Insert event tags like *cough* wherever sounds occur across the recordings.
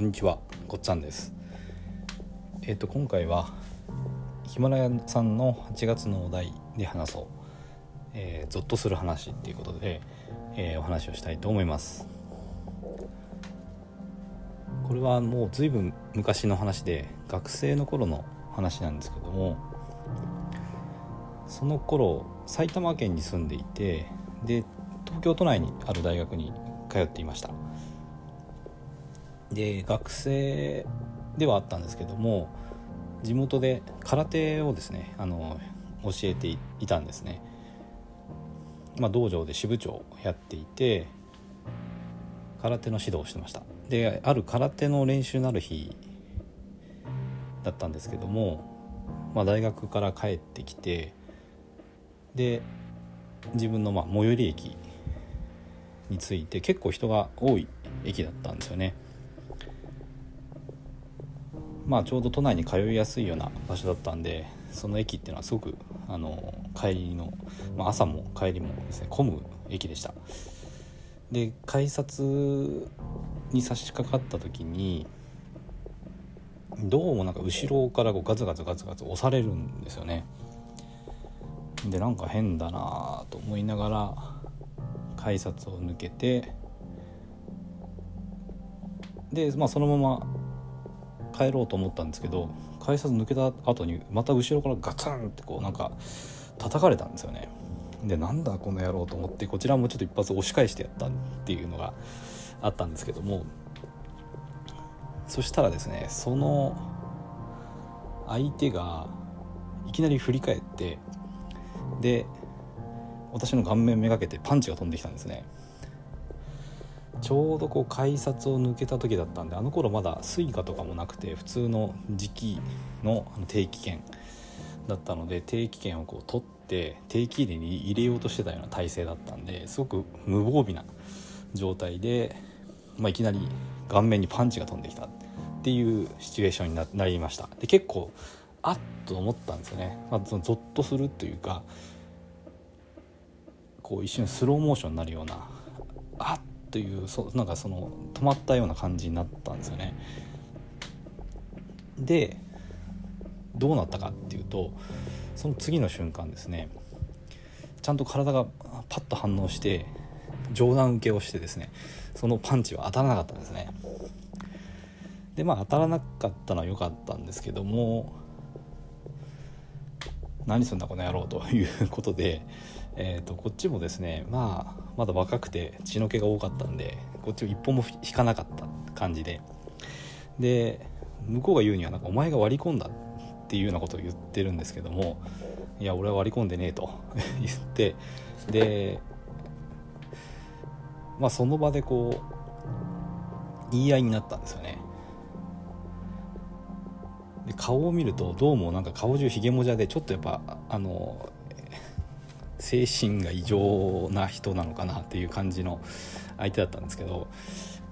こんにちは、ごっつぁんです。えっ、と今回はヒマラヤさんの8月のお題で話そう、えー、ゾッとする話っていうことで、えーお話をしたいと思います。これはもう随分昔の話で学生の頃の話なんですけどもその頃埼玉県に住んでいてで東京都内にある大学に通っていましたで学生ではあったんですけども地元で空手をですねあの教えていたんですね、まあ、道場で支部長をやっていて空手の指導をしてました。である空手の練習のある日だったんですけども、まあ、大学から帰ってきてで自分のま最寄り駅に着いて結構人が多い駅だったんですよね。まあちょうど都内に通いやすいような場所だったんでその駅っていうのはすごくあの帰りの、まあ、朝も帰りもですね混む駅でした。で改札に差し掛かった時にどうもなんか後ろからこうガツガツガツガツ押されるんですよね。でなんか変だなと思いながら改札を抜けてで、まあ、そのまま帰ろうと思ったんですけど改札抜けた後にまた後ろからガツンってこうなんか叩かれたんですよね。でなんだこの野郎と思ってこちらもちょっと一発押し返してやったっていうのがあったんですけどもそしたらですねその相手がいきなり振り返ってで私の顔面めがけてパンチが飛んできたんですね。ちょうどこう改札を抜けた時だったんであの頃まだ Suica とかもなくて普通の時期の定期券だったので定期券をこう取って定期入れに入れようとしてたような体勢だったんですごく無防備な状態で、まあ、いきなり顔面にパンチが飛んできたっていうシチュエーションになりました。で結構あっと思ったんですよね、まあ、ゾッとするというかこう一瞬スローモーションになるようなあっというそなんかその止まったような感じになったんですよね。でどうなったかっていうとその次の瞬間ですね。ちゃんと体がパッと反応して上段受けをしてですねそのパンチは当たらなかったんですね。でまあ当たらなかったのは良かったんですけども何すんだこの野郎ということで、えー、とこっちもですねまあまだ若くて血の気が多かったんでこっちを一本も引かなかった感じで。で向こうが言うにはなんかお前が割り込んだっていうようなことを言ってるんですけどもいや俺は割り込んでねえと *laughs* 言ってでまあその場でこう言い合いになったんですよね。で顔を見るとどうもなんか顔中ひげもじゃでちょっとやっぱあの精神が異常な人なのかなっていう感じの相手だったんですけど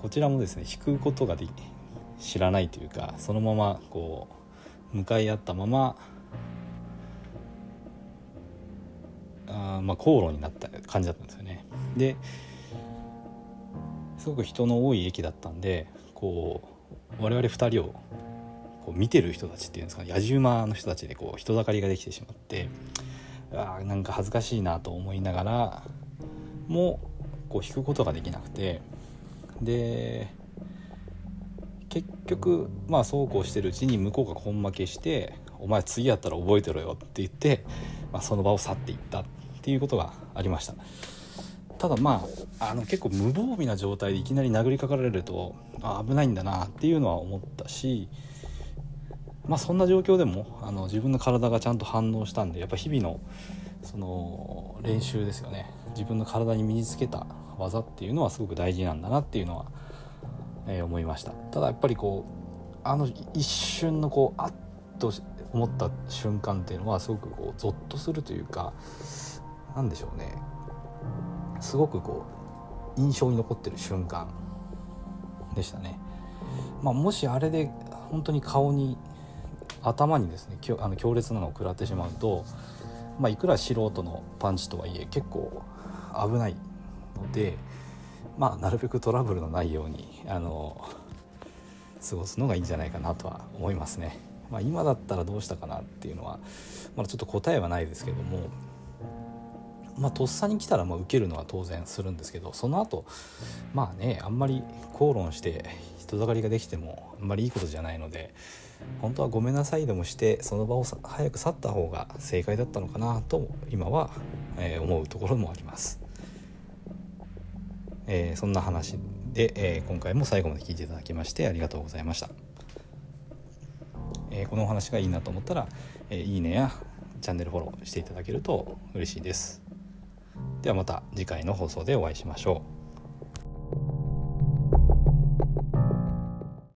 こちらもですね引くことがで知らないというかそのままこう向かい合ったままあまあ口論になった感じだったんですよね。ですごく人の多い駅だったんでこう我々2人をこう見てる人たちっていうんですか野じ馬の人たちでこう人だかりができてしまってあなんか恥ずかしいなと思いながらもこう引くことができなくてで結局まあそうこうしてるうちに向こうが根負けして「お前次やったら覚えてろよ」って言って、まあ、その場を去っていったっていうことがありました。ただまああの結構無防備な状態でいきなり殴りかかられるとあ危ないんだなっていうのは思ったしまあそんな状況でもあの自分の体がちゃんと反応したんでやっぱ日々のその練習ですよね。自分の体に身につけた技っていうのはすごく大事なんだなっていうのは、えー思いました。ただやっぱりこうあの一瞬のこうあっと思った瞬間っていうのはすごくこうゾッとするというかなんでしょうね。すごくこう印象に残ってる瞬間でしたね、まあ、もしあれで本当に顔に頭にですねきょあの強烈なのを食らってしまうと、まあ、いくら素人のパンチとはいえ結構危ないので、まあ、なるべくトラブルのないようにあの過ごすのがいいんじゃないかなとは思いますね。まあ、今だったらどうしたかなっていうのはまだちょっと答えはないですけどもまあ、とっさに来たらまあ受けるのは当然するんですけどその後まあねあんまり口論して人だかりができてもあんまりいいことじゃないので本当はごめんなさいでもしてその場を早く去った方が正解だったのかなと今は、え思うところもあります。えー、そんな話で、えー、今回も最後まで聞いていただきましてありがとうございました。えー、このお話がいいなと思ったら、えいいねやチャンネルフォローしていただけると嬉しいです。ではまた次回の放送でお会いしましょう。